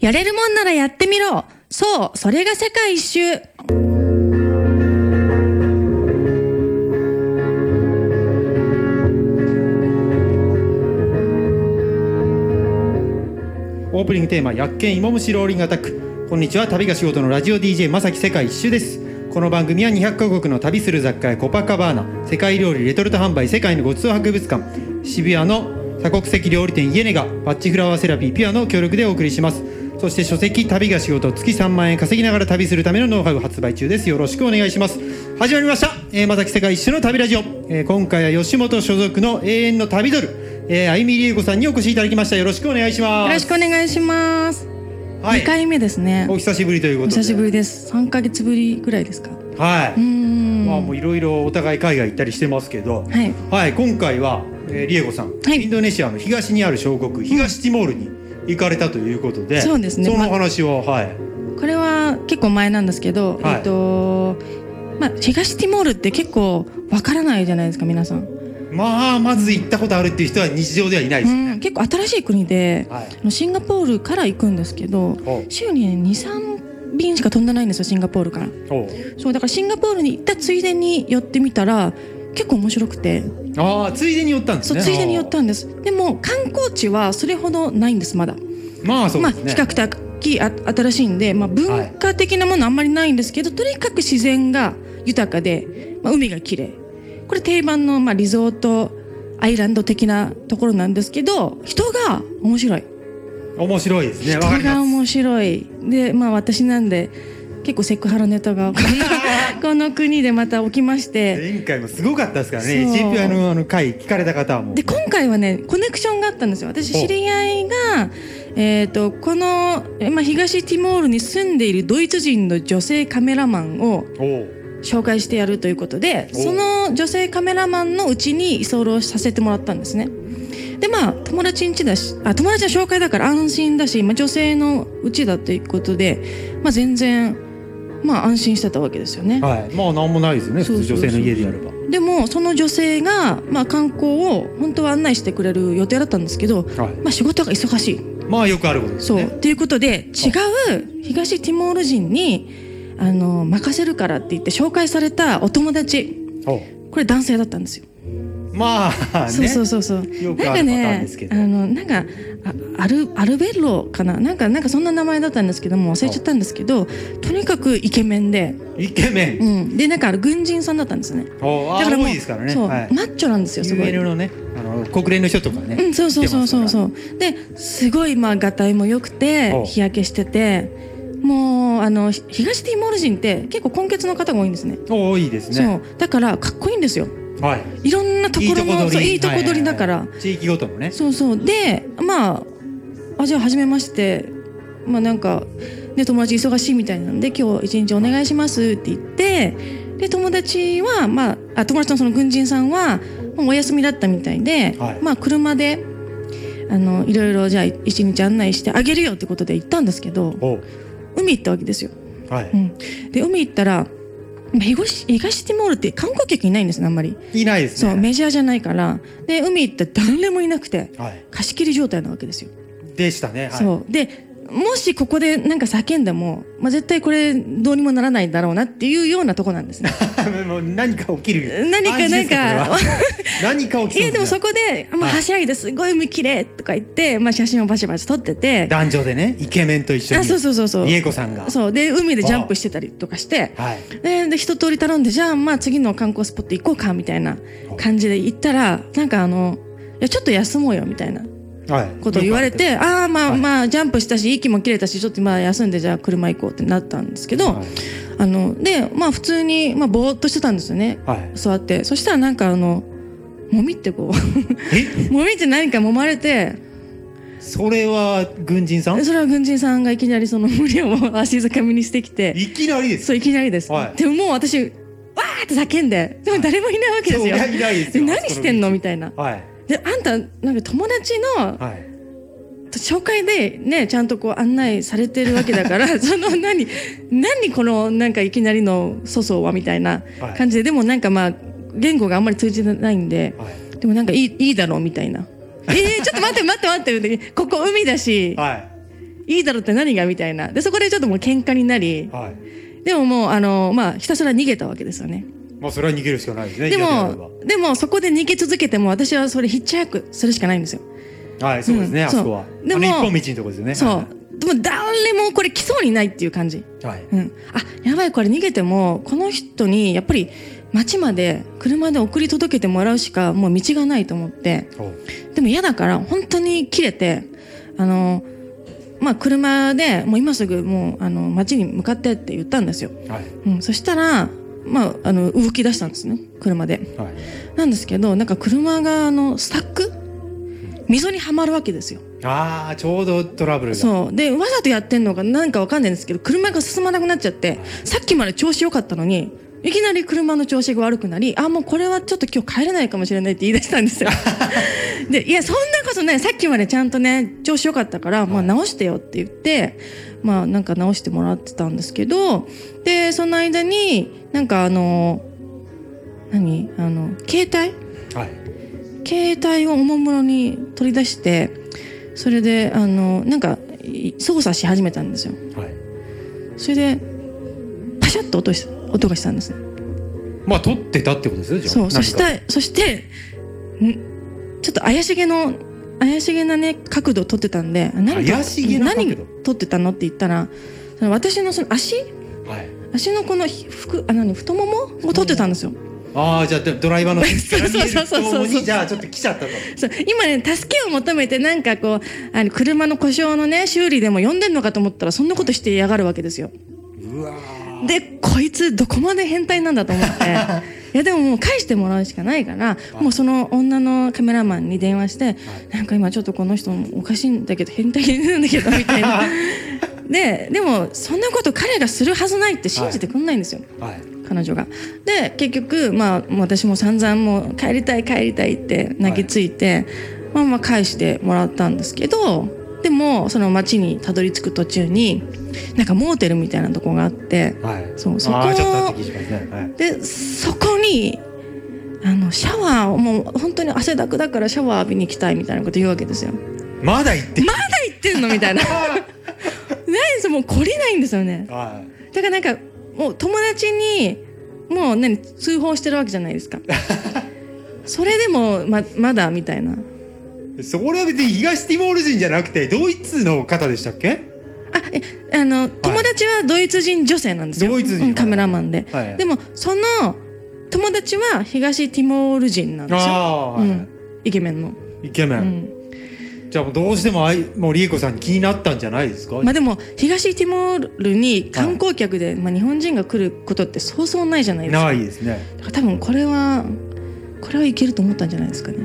やれるもんならやってみろ。そうそれが世界一周。オープニングテーマ「薬研芋虫ローリングアタック」こんにちは旅が仕事のラジオ DJ まさき世界一周です。この番組は200カ国の旅する雑貨やコパカバーナ世界料理レトルト販売世界のごちそう博物館。渋谷の多国籍料理店イエネガパッチフラワーセラピーピュアの協力でお送りします。そして書籍旅が仕事月3万円稼ぎながら旅するためのノウハウ発売中です。よろしくお願いします。始まりました、えー、まさき世界一周の旅ラジオ、えー今回は吉本所属の永遠の旅ドル、えー、あゆみりえこさんにお越しいただきました。よろしくお願いします。よろしくお願いします、はい。2回目ですね。お久しぶりということで。お久しぶりです。3ヶ月ぶりぐらいですか。はい、うーん。まあもういろいろお互い海外行ったりしてますけど、はい。はい、今回は、えー、リエゴさん、はい。インドネシアの東にある小国東ティモールに行かれたということで、そうですね。そのお話を、はい、これは結構前なんですけど、はい。えっとまあ東ティモールって結構わからないじゃないですか皆さん、まあまず行ったことあるっていう人は日常ではいないです。うん、結構新しい国で、はい。シンガポールから行くんですけどお週に23便しか飛んでないんですよシンガポールから。そうだからシンガポールに行ったついでに寄ってみたら結構面白くてああついでに寄ったんですね。そうついでに寄ったんですでも観光地はそれほどないんですまだまあそうまあですね。比較的あ新しいんで、まあ、文化的なものあんまりないんですけど、とにかく自然が豊かで、まあ、海が綺麗これ定番の、まあ、リゾートアイランド的なところなんですけど人が面白い面白いですね。人。が面白いでまあ私なんで結構セクハラネタがこの国でまた起きまして。前回もすごかったですからね。そう。GP あのあの回聞かれた方はも。うで今回はねコネクションがあったんですよ。私知り合いが、えー、とこの、えまあ、東ティモールに住んでいるドイツ人の女性カメラマンを紹介してやるということでおその女性カメラマンのうちに居候させてもらったんですね。でまあ友達ん家だしあ友達の紹介だから安心だし、まあ、女性のうちだということで、まあ、全然まあ安心してたわけですよねはい。まあなんもないですよね。普通女性の家でやれば。でもその女性が、まあ、観光を本当は案内してくれる予定だったんですけど、はい。まあ、仕事が忙しいまあよくあることですそう、ね。っていうことで違う東ティモール人にあの任せるからって言って紹介されたお友達これ男性だったんですよ。まあね。そうそうそうそう。よくなんかあねですけどあのなんかあアルアルベッロかな？なんかなんかそんな名前だったんですけども忘れちゃったんですけどとにかくイケメンで、イケメン。うん、でなんか軍人さんだったんですね。おうあ多いですからね。そう、はい。マッチョなんですよすごい。UN のね、あの国連の人とかね。うん、そうそうそうそうう。そうですごいまあがたいも良くてお日焼けしててもうあのひ東ティモール人って結構根血の方が多いんですね多いですそね。うだからかっこいいんですよはい。いろんなところのいいとこ取りだから、地域ごとのね。そうそうでまああじゃあ初めましてまあなんかね友達忙しいみたいなんで今日一日お願いしますって言ってで友達はまああ友達のその軍人さんはもうお休みだったみたいで、はいまあ車であのいろいろじゃあ一日案内してあげるよってことで行ったんですけど海行ったわけですよ。はい。うん、で海行ったらまあ東東ティモールって観光客いないんですねあんまり。いないですね。そうメジャーじゃないからで海行ったら誰もいなくてはい。貸し切り状態なわけですよ。でしたね。はい。そうでもしここでなんか叫んでも、まあ、絶対これどうにもならないだろうなっていうようなとこなんですね。もう何か起きる。何か暗示ですなんか 何か起きそういやでもそこで、まあ、はしゃいですごい海綺麗とか言って、まあ、写真をバシバシ撮ってて男女でね、イケメンと一緒に。あそうそうそうそうリエコさんが。そうで海でジャンプしてたりとかしてはい。でで一通り頼んでじゃあまあ次の観光スポット行こうかみたいな感じで行ったらなんかあのいやちょっと休もうよみたいなはい。ことを言われて、ああまあはい。まあジャンプしたし息も切れたしちょっとまあ休んでじゃあ車行こうってなったんですけど、はい。あのでまあ普通にまあぼーっとしてたんですよね。はい。座って。そしたらなんかあのもみってこえ？うもみって何か揉まれてそれは軍人さん？それは軍人さんがいきなりその無理を足づかみにしてきていきなりです。そういきなりです、はい。でももう私わーって叫んででも誰もいないわけですよ、そういやいないですよ。で何してんの？みたいな。はい。であんたなんか友達のはい。紹介でねちゃんとこう案内されてるわけだから その何何このなんかいきなりの粗相はみたいな感じで、でもなんかまあ言語があんまり通じてないんで、はい。でもなんかいいいいだろうみたいな。えー、ちょっと待って待って待ってここ海だし、はい。いいだろうって何がみたいなでそこでちょっともう喧嘩になりはいでももうあのまあひたすら逃げたわけですよねまあそれは逃げるしかないですねでもでもそこで逃げ続けても私はそれヒッチハイクするしかないんですよ。ばはいそうですね、うんあそこは。でも一本道のとこですよね。そう。でも誰もこれ来そうにないっていう感じ。はい。うん、あやばいこれ逃げてもこの人にやっぱり町まで車で送り届けてもらうしかもう道がないと思って。おでも嫌だから本当に切れてあのまあ車でもう今すぐもうあの町に向かってって言ったんですよ、はい。うん、そしたらまああの動き出したんですね車で。はい。なんですけどなんか車があのスタック溝にはまるわけですよ。ああちょうどトラブルが。そう。でわざとやってんのか何かわかんないんですけど車が進まなくなっちゃってさっきまで調子良かったのにいきなり車の調子が悪くなりあもうこれはちょっと今日帰れないかもしれないって言い出したんですよ。でいやそんなことないさっきまでちゃんとね調子良かったから、まあ、直してよって言ってまあなんか直してもらってたんですけどでその間になんかあの何？あの携帯？はい。携帯をおもむろに取り出してそれであのなんかい操作し始めたんですよ。はい。それでパシャッと音し音がしたんですね。まあ取ってたってことですよじゃあ。そうそしてそしてん？ちょっと怪しげの怪しげなね角度を撮ってたんで何怪しげな何撮ってたのって言ったらその私のその足？はい。足のこのひ服あ何？太もも？を撮ってたんですよ。ああじゃあドライバーの太ももにじゃあちょっと来ちゃったと。そう。今ね助けを求めてなんかこうあの車の故障のね修理でも呼んでんのかと思ったらそんなことしてやがるわけですよ。うわー。でこいつどこまで変態なんだと思っていやでももう返してもらうしかないからもうその女のカメラマンに電話して、なんか今ちょっとこの人おかしいんだけど変態なんだけどみたいな。ででもそんなこと彼がするはずないって信じてくんないんですよ、はい。彼女が。で結局まあ私も散々もう帰りたい帰りたいって泣きついて、まあまあ返してもらったんですけどでもその町にたどり着く途中になんかモーテルみたいなとこがあってはい。そうそこね。はい。でそこにあのシャワーをもう本当に汗だくだからシャワー浴びに行きたいみたいなこと言うわけですよ。まだ行ってまだ言ってんの？みたいな。ないですもう懲りないんですよね。はだからなんかもう友達にもう何通報してるわけじゃないですか。それでもままだみたいな。いそれは別に東ティモール人じゃなくてドイツの方でしたっけ？あえあの友達はドイツ人女性なんですよ、ドイツ人うんカメラマンで、はいでもその友達は東ティモール人なんですよ、うん、イケメンの、イケメン、うん、じゃあもうどうしてもあいもう理恵子さんに気になったんじゃないですか、まあでも東ティモールに観光客で、まあ、日本人が来ることってそうそうないじゃないですか。ないですね。だから多分これはこれはいけると思ったんじゃないですかね。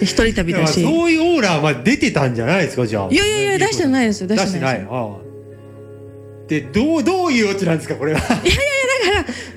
で 一人旅だし。そういうオーラはまあ出てたんじゃないですかじゃあ。いやいやいや出してないですよ出出しててない。いああ。でどうどういうオチなんですかこれは？だからえ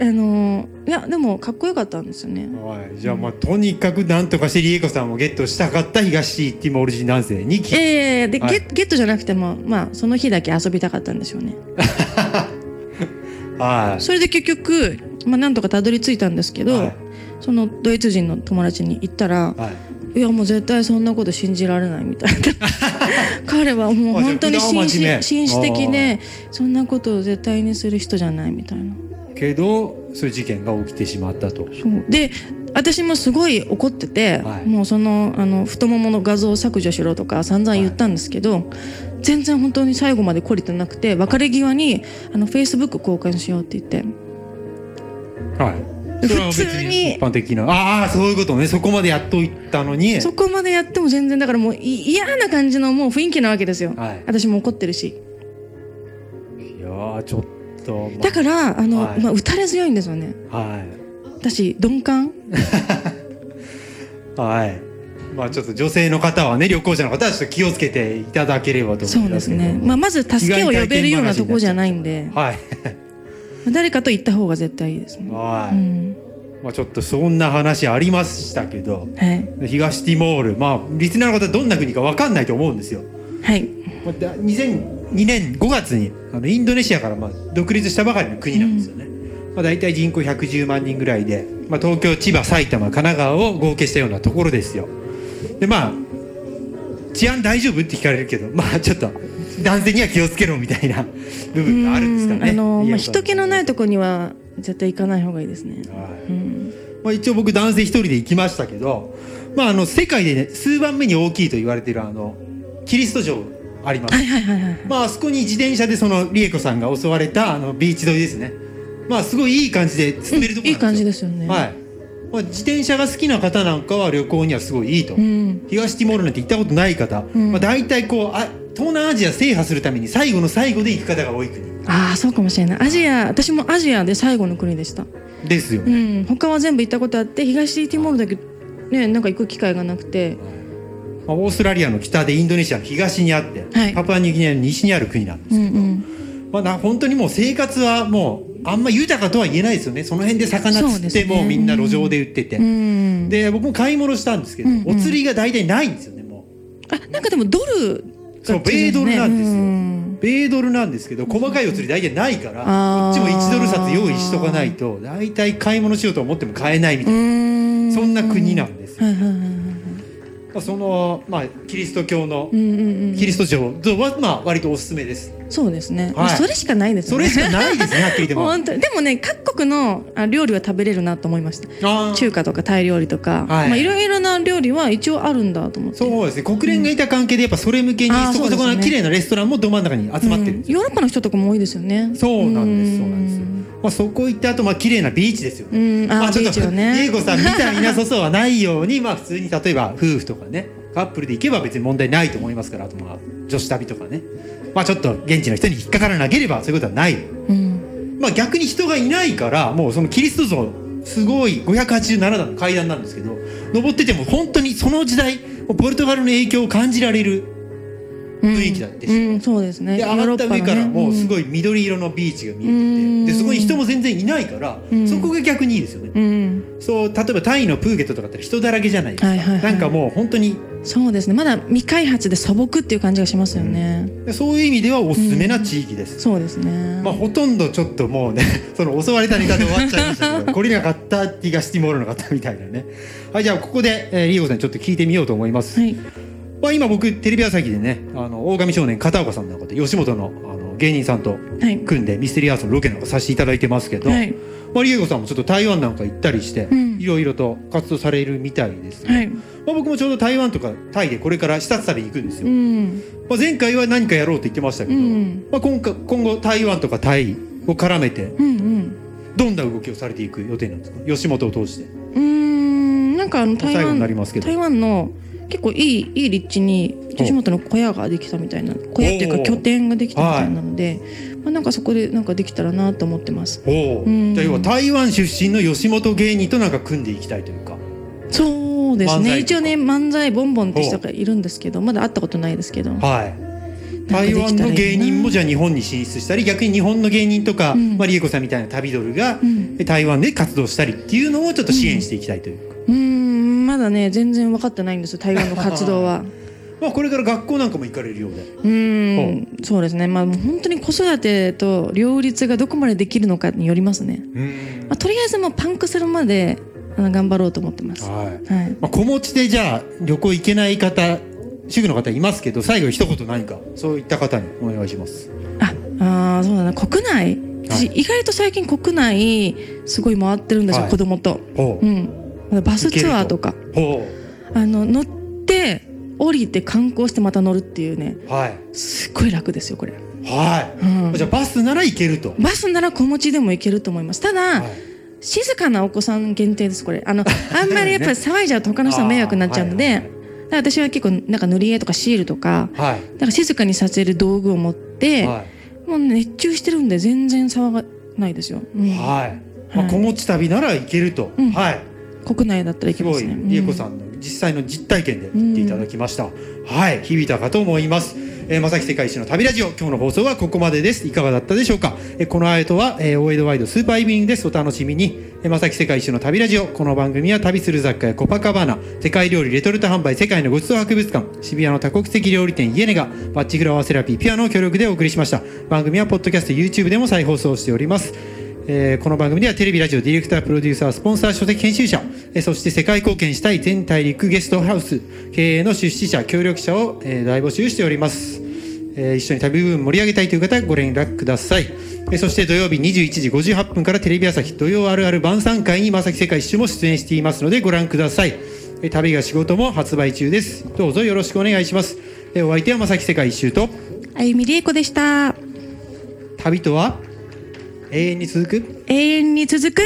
あのーいやでもかっこよかったんですよね。はい、じゃあまあとにかくなんとかして理恵子さんをゲットしたかった東ティモール人男性に聞いやいやいやで、はい。ゲゲットじゃなくてもまあその日だけ遊びたかったんでしょうね。はい。それで結局まあなんとかたどり着いたんですけど、はい。そのドイツ人の友達に言ったら、はい。いやもう絶対そんなこと信じられないみたいな。彼はもう本当に紳士紳士的でそんなことを絶対にする人じゃないみたいなけどそういう事件が起きてしまったと。そうで私もすごい怒ってて、はい。もうそのあの太ももの画像を削除しろとか散々言ったんですけど、全然本当に最後まで懲りてなくて別れ際にあのフェイスブック交換しようって言って。はい。それは別普通に一般的な。ああそういうことね。そこまでやっといったのに。そこまでやっても全然だからもうい嫌な感じのもう雰囲気なわけですよ、はい。私も怒ってるし。いやーちょっとだからあの、はい、まあ、打たれ強いんですよね。はい。私鈍感？はい。まあちょっと女性の方はね旅行者の方はちょっと気をつけていただければとそうですね、まあ、まず助けを呼べるようなとこじゃないんで、はい、誰かと行った方が絶対いいですね。はい、うん。まあ、ちょっとそんな話ありましたけど、はい、東ティモール。まあリスナーの方どんな国か分かんないと思うんですよ。はい、まあ、だ2年5月にあのインドネシアからまあ独立したばかりの国なんですよね、うん、まあ、大体人口110万人ぐらいで、まあ、東京千葉埼玉神奈川を合計したようなところですよ。でまあ治安大丈夫って聞かれるけどまあちょっと男性には気をつけろみたいな 部分があるんですかね。あのまあ、人気のないとこには絶対行かない方がいいですね、はい。うん、まあ、一応僕男性一人で行きましたけど、まあ、あの世界で、ね、数番目に大きいと言われているあのキリスト城あります。まああそこに自転車でそのリエコさんが襲われたあのビーチ沿いですねまあすごいいい感じで進めるところいい感じですよね。はい、まあ、自転車が好きな方なんかは旅行にはすごいいいと、うん。東ティモールなんて行ったことない方、んまあ、大体こうあ東南アジア制覇するために最後の最後で行く方が多い国ああそうかもしれない。アジア私もアジアで最後の国でした。ですようね、ん。他は全部行ったことあって東ティモールだけねなんか行く機会がなくて。まあ、オーストラリアの北でインドネシアの東にあって、はい。パプアニューギニアの西にある国なんですうんうけど、ん。まあ、な本当にもう生活はもうあんま豊かとは言えないですよね。その辺で魚釣ってもうみんな路上で売ってて、うん。で僕も買い物したんですけど、うんうん。お釣りが大体ないんですよねもう。あなんかでもドルそう米ドルなんですよ。うん。米ドルなんですけど細かいお釣り大体ないから、こっちも1ドル札用意しとかないと大体買い物しようと思っても買えないみたいな、うん。そんな国なんですよ、はいはいはいはその、まあ、キリスト教のキリスト教は、まあ、割とおすすめですそうですね、はい。それしかないですね。それしかないですねはっきり言っても。本当に。でもね各国のあ料理は食べれるなと思いました。中華とかタイ料理とか、はい。まあ、いろいろな料理は一応あるんだと思って。そうですね。国連がいた関係でやっぱそれ向けにあーそこそこの綺麗なレストランもど真ん中に集まってるうん。ヨーロッパの人とかも多いですよね。そうなんですんそうなんですまあ、そこ行ってあとまあ綺麗なビーチですよね、うん。あーまあ、ちょっとねディエゴさんみたいな粗相はないようにまあ普通に例えば夫婦とかねカップルで行けば別に問題ないと思いますからあとまあ女子旅とかね。まあちょっと現地の人に引っかからなければそういうことはない。うん。まあ逆に人がいないからもうそのキリスト像すごい587段の階段なんですけど登ってても本当にその時代ポルトガルの影響を感じられる雰囲気だってしうん、そうですね。で上がった上からもうすごい、い緑色のビーチが見えうんてて。でそこに人も全然いないからうん。そこが逆にいいですよね。うん、そう例えばタイのプーケットとかって人だらけじゃないですか、はいはいはいなんかもう本当にそうですね。まだ未開発で素朴っていう感じがしますよね、そういう意味ではおすすめな地域です、そうですね、まあ、ほとんどちょっともうね その襲われたネタで終わっちゃいましたけど来れなかった東ティモールの方みたいなね。はいじゃあここで、えー、リーゴさんにちょっと聞いてみようと思います、はいまあ、今僕テレビ朝日でねあの大神少年片岡さんなんかで吉本のあの芸人さんとはい。組んでミステリーアースのロケなんかさせていただいてますけど、はい。まあ、リエゴさんもちょっと台湾なんか行ったりして、うん。いろいろと活動されるみたいですね、はい。まあ、僕もちょうど台湾とかタイでこれから視察旅に行くんですよ、うん。まあ、前回は何かやろうと言ってましたけど、うん。まあ、今回今後台湾とかタイを絡めてうんうん。どんな動きをされていく予定なんですか？吉本を通して。うーんなんかあの台湾りますけど。台湾の結構いいいい立地に吉本の小屋ができたみたいな小屋っていうか拠点ができたみたいなので、まあ、なんかそこでなんかできたらなと思ってます。おおう要は台湾出身の吉本芸人となんか組んでいきたいというか。そうですね。一応ね漫才ボンボンって人がいるんですけどまだ会ったことないですけど。はい。台湾の芸人もじゃあ日本に進出したり逆に日本の芸人とか、うん。まあ、リエコさんみたいな旅ドルが、うん。台湾で活動したりっていうのをちょっと支援していきたいというか、うーんまだね全然分かってないんですよ台湾の活動は。まあ、これから学校なんかも行かれるようで。うーんそうですね。まあ本当に子育てと両立がどこまでできるのかによりますね、まあ、とりあえずもうパンクするまであの頑張ろうと思ってます。ははい。いまあ、子持ちでじゃあ旅行行けない方主婦の方いますけど最後一言何かそういった方にお願いします。ああーそうだな。国内？私意外と最近国内すごい回ってるんですよ、はい。子供と。ほうんバスツアーとか。あの乗って降りて観光してまた乗るっていうね。うはい。すっごい楽ですよこれ、はい、うん。じゃあバスなら行けると、バスなら子持ちでも行けると思います。ただ、はい。静かなお子さん限定ですこれ。あの あんまりやっぱり騒いじゃうと他の人は迷惑になっちゃうので、はい。はい私は結構なんか塗り絵とかシールとかはい。なんか静かにさせる道具を持って、はい。もう熱中してるんで全然騒がないですよ、うん。はい、まあ、はい。子持ち旅なら行けると、うん。はい国内だったらいけますね。理恵子さんの実際の実体験で言っていただきました、はい響いたかと思います。えー、まさき世界一の旅ラジオ今日の放送はここまでです。いかがだったでしょうか、えーこの後は、えー、大江戸ワイドスーパーイブニングです。お楽しみに、えー、まさき世界一の旅ラジオ。この番組は旅する雑貨やコパカバーナ世界料理レトルト販売世界のごちそう博物館渋谷の多国籍料理店イエネガバッチフラワーセラピーピュアの協力でお送りしました。番組はポッドキャスト YouTube でも再放送しておりますえーこの番組ではテレビラジオディレクタープロデューサースポンサー書籍編集者、えーそして世界貢献したい全大陸ゲストハウス経営の出資者協力者を、えー大募集しております、えー一緒に旅部分盛り上げたいという方はご連絡ください、えーそして土曜日21時58分からテレビ朝日土曜あるある晩餐会に正木世界一周も出演していますのでご覧ください。えー旅が仕事も発売中です。どうぞよろしくお願いします。えーお相手は正木世界一周とあゆみりえこでした。旅とは？永遠に続く？永遠に続く。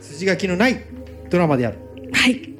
筋書きのないドラマである。はい